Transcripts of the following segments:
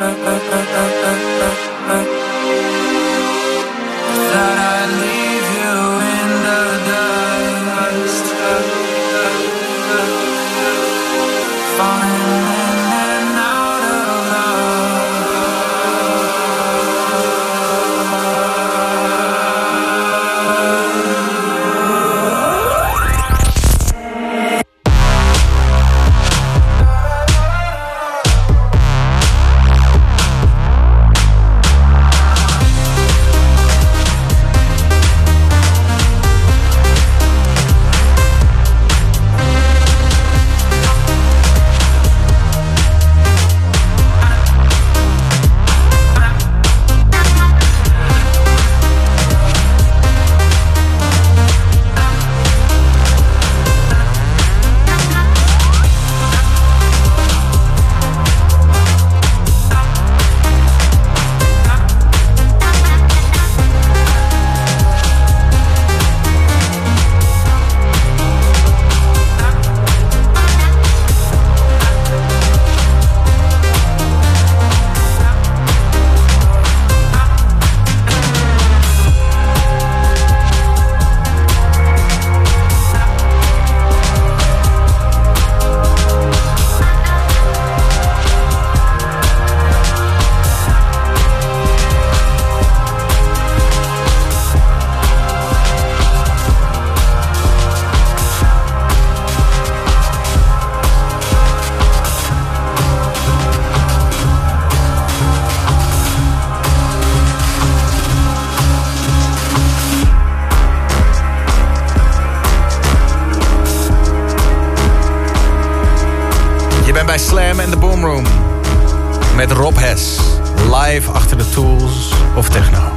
uh, uh. met Rob Hess. Live achter de tools of techno.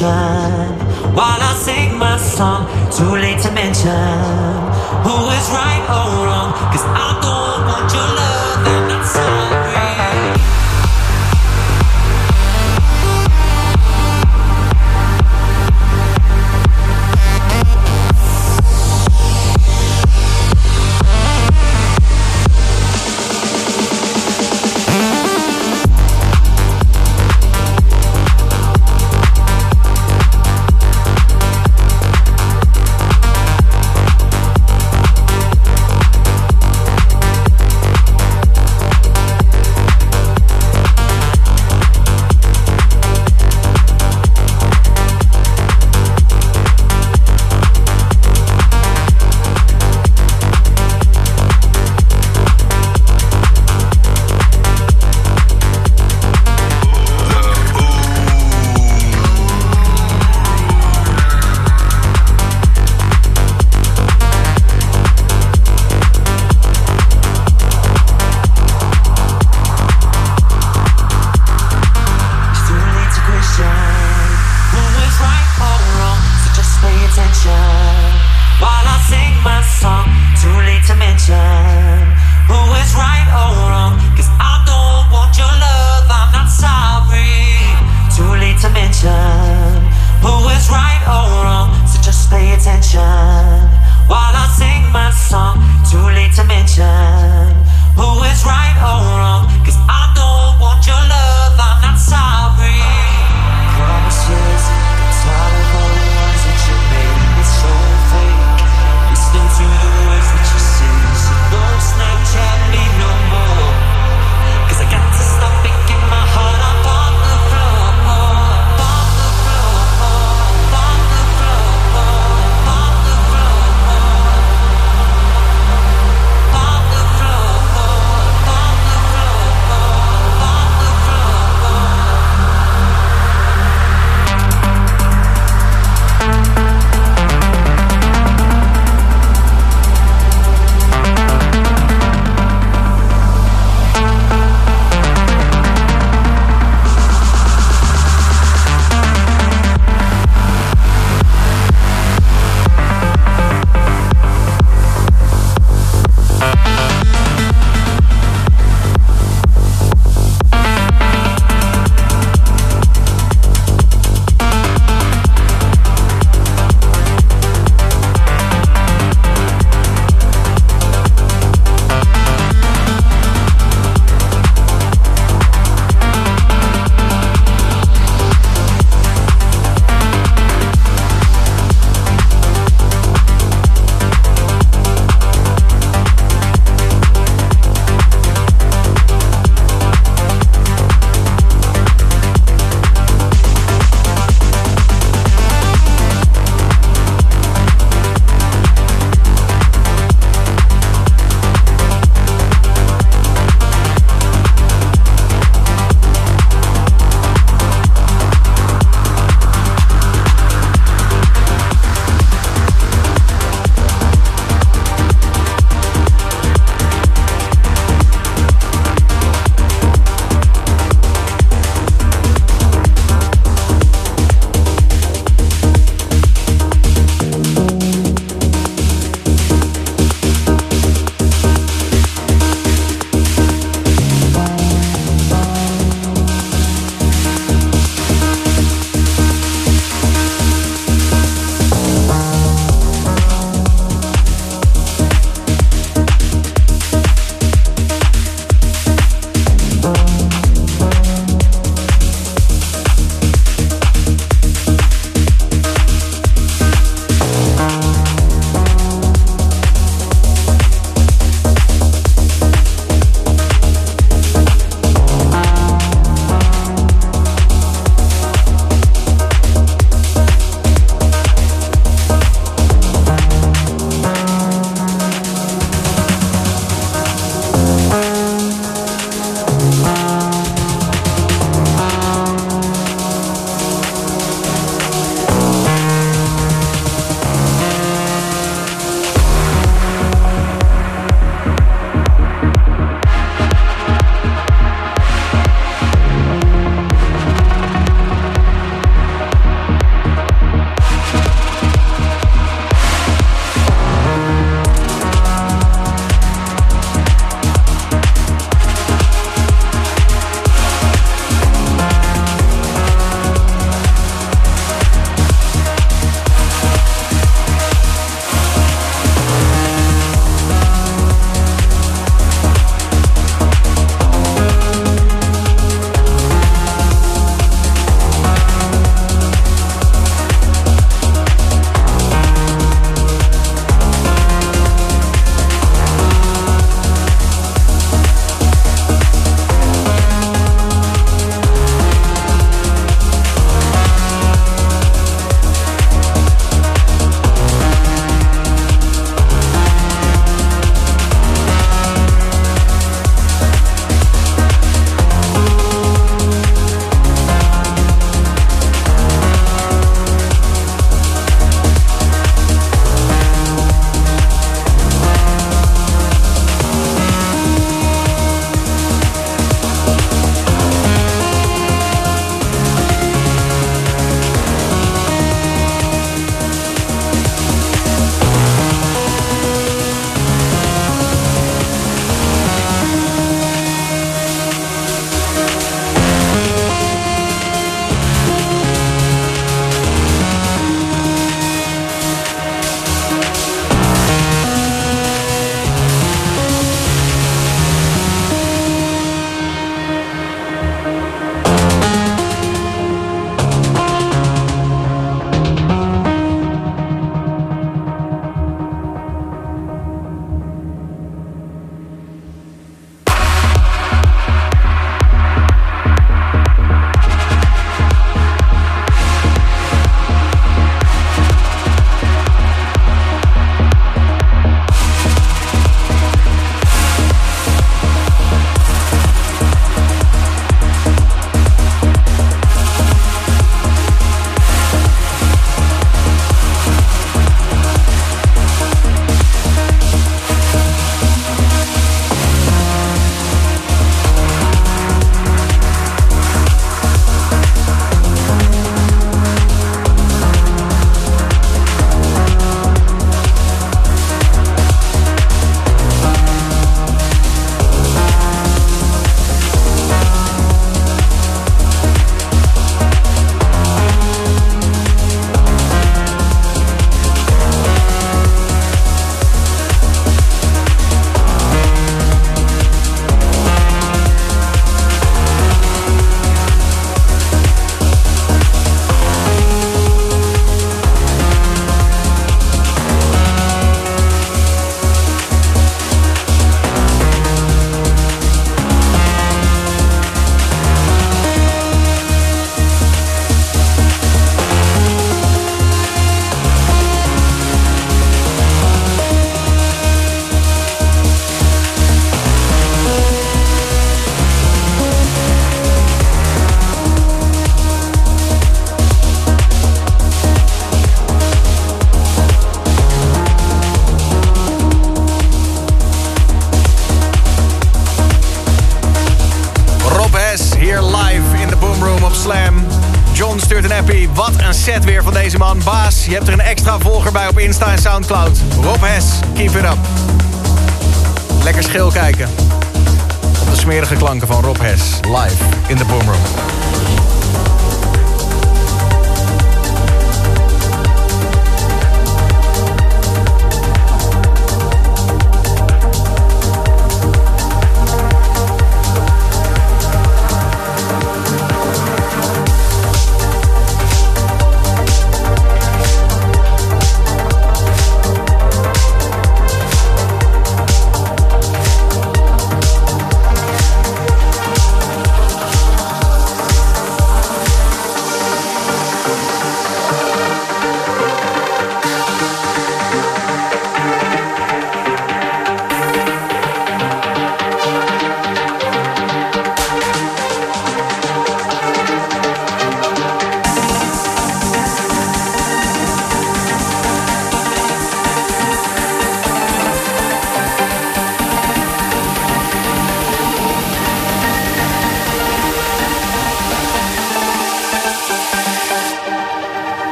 while I sing my song. Too late to mention. Insta en Soundcloud. Rob Hes, keep it up. Lekker schil kijken. Op de smerige klanken van Rob Hes. Live in de Boomroom.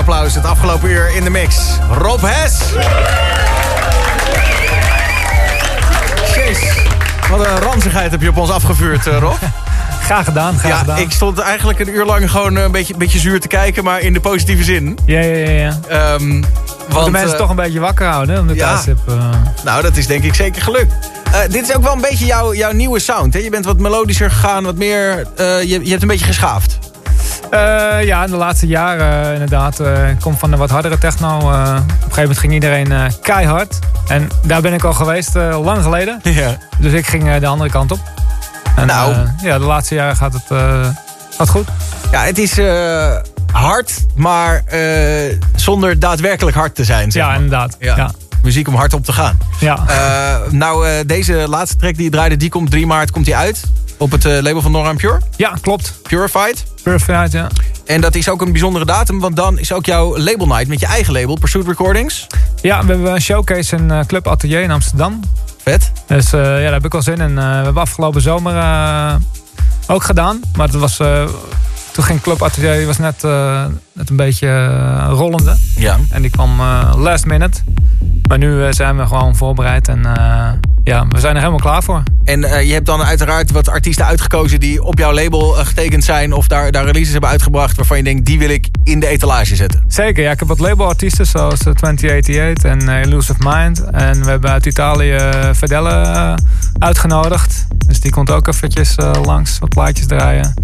Studioapplaus. Het afgelopen uur in de mix. Rob Hes. Jeez. Wat een ranzigheid heb je op ons afgevuurd, eh, Rob. Graag gedaan, graag ja, gedaan. ik stond eigenlijk een uur lang gewoon een beetje, beetje zuur te kijken, maar in de positieve zin. Ja, ja, ja. ja. Ehm, want, de mensen eh, toch een beetje wakker houden, ja. eh. Nou, dat is denk ik zeker gelukt. Eh, dit is ook wel een beetje jouw, jouw nieuwe sound. Hè? Je bent wat melodischer gegaan, wat meer... eh, je, je hebt een beetje geschaafd. Eh, ja, in de laatste jaren eh, inderdaad. eh, Ik kom van de wat hardere techno. op een gegeven moment ging iedereen keihard. En daar ben ik al geweest, lang geleden. Ja. Dus ik ging de andere kant op. En, Nou. ja, de laatste jaren gaat het gaat goed. Ja, het is hard, maar zonder daadwerkelijk hard te zijn. Zeg Ja, maar. inderdaad. Ja. Ja. Muziek om hard op te gaan. Ja. Nou, deze laatste track die je draaide, die komt 3 maart komt die uit. Op het label van Nora Pure. ja, klopt. Purified. Perfect, ja. En dat is ook een bijzondere datum, want dan is ook jouw label night met je eigen label, Pursuit Recordings. Ja, we hebben een showcase in eh, Club Atelier in Amsterdam. Vet. Dus eh, ja, daar heb ik wel zin in. Eh, we hebben afgelopen zomer ook gedaan. Maar het was, toen ging Club Atelier was net, net een beetje eh, rollende. Ja. En die kwam eh, last minute. Maar nu eh, zijn we gewoon voorbereid. En ja, we zijn er helemaal klaar voor. En je hebt dan uiteraard wat artiesten uitgekozen die op jouw label getekend zijn of daar, daar releases hebben uitgebracht waarvan je denkt, die wil ik in de etalage zetten. Zeker, ja. Ik heb wat labelartiesten zoals eh, 2088 en eh, Illusive Mind. En we hebben uit Italië Fedele eh, uitgenodigd. Dus die komt ook eventjes langs, wat plaatjes draaien.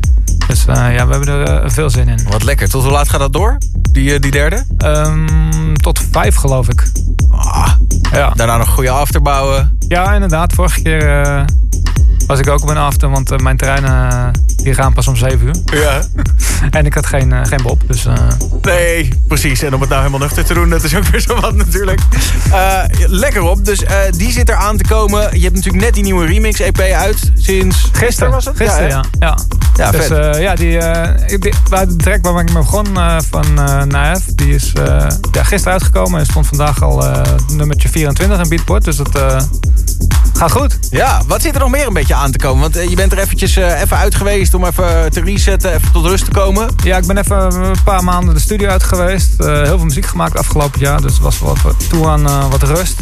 Dus ja, we hebben er veel zin in. Wat lekker. Tot hoe laat gaat dat door? Die, eh, die derde? Ehm, tot vijf geloof ik. Ah, Ja. daarna nog goede afterbouwen. ja, inderdaad. Vorige keer eh, was ik ook op een after, want eh, mijn treinen eh, die gaan pas om zeven uur. Ja. En ik had geen, eh, geen bob, dus... Nee, precies. En om het nou helemaal nuchter te doen, dat is ook weer zo wat natuurlijk. Lekker op. Dus die zit er aan te komen. Je hebt natuurlijk net die nieuwe remix EP uit. Sinds gisteren was het? Gisteren, hè? ja. ja. Ja, dus ja, die, die, waar de track waar ik mee begon van Naef, die is ja, gisteren uitgekomen en stond vandaag al nummertje 24 in Beatport. Dus eh, gaat goed. Ja, wat zit er nog meer een beetje aan te komen? Want eh, je bent er eventjes eh, even uit geweest om even te resetten, even tot rust te komen. Ja, ik ben even een paar maanden de studio uit geweest. Eh, heel veel muziek gemaakt afgelopen jaar, dus het was wel wat toe aan wat rust.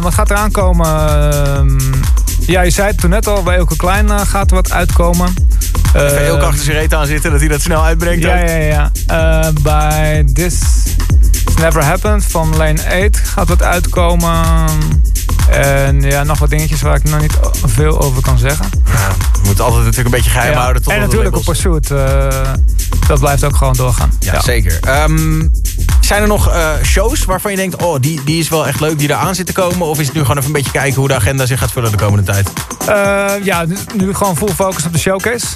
Wat gaat eraan komen? Ehm, ja, je zei het toen net al, bij Elke Klein gaat er wat uitkomen. Even heel achter zijn reet aan zitten, dat hij dat snel uitbrengt. Ja, ook. ja, ja. Bij This Never Happened van Lane 8 gaat wat uitkomen. En ja, nog wat dingetjes waar ik nog niet veel over kan zeggen. Ja, je moet altijd natuurlijk een beetje geheim Ja. houden. Tot en natuurlijk op Pursuit. eh, dat blijft ook gewoon doorgaan. Ja, zeker. Ehm, zijn er nog eh, shows waarvan je denkt... oh, die, die is wel echt leuk, die eraan zit te komen? Of is het nu gewoon even een beetje kijken hoe de agenda zich gaat vullen de komende tijd? Eh, ja, nu, nu gewoon full focus op de showcase.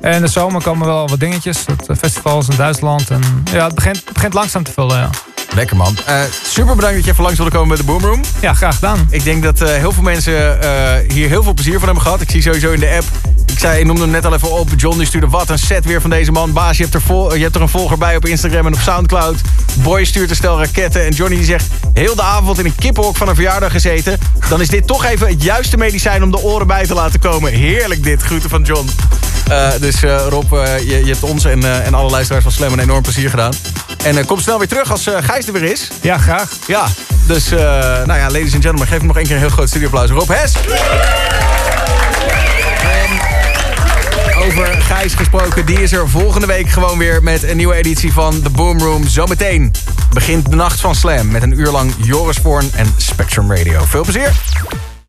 En de zomer komen wel wat dingetjes. Het, festivals in Duitsland. En ja, het begint, het begint langzaam te vullen. Ja, Lekker man. Eh, super bedankt dat je even langs wilde komen bij de Boomroom. ja graag gedaan. Ik denk dat eh, heel veel mensen eh, hier heel veel plezier van hebben gehad. Ik zie sowieso in de app. Ik, zei, ik noemde hem net al even op. John die stuurde wat een set weer van deze man. Baas, je hebt, er vol, je hebt er een volger bij op Instagram en op Soundcloud. Boy stuurt een stel raketten. En Johnny die zegt, heel de avond in een kippenhok van een verjaardag gezeten. Dan is dit toch even het juiste medicijn om de oren bij te laten komen. Heerlijk dit. Groeten van John. Eh, dus eh, Rob, eh, je, je hebt ons en, en alle luisteraars van Slam een enorm plezier gedaan. En kom snel weer terug als Gijs er weer is. Ja, graag. Ja, dus nou ja, ladies and gentlemen, geef hem nog één keer een heel groot studioapplaus. Rob Hes. En over Gijs gesproken, die is er volgende week gewoon weer met een nieuwe editie van The Boom Room. Zometeen begint de nacht van Slam met een uur lang Joris Voorn en Spectrum Radio. Veel plezier.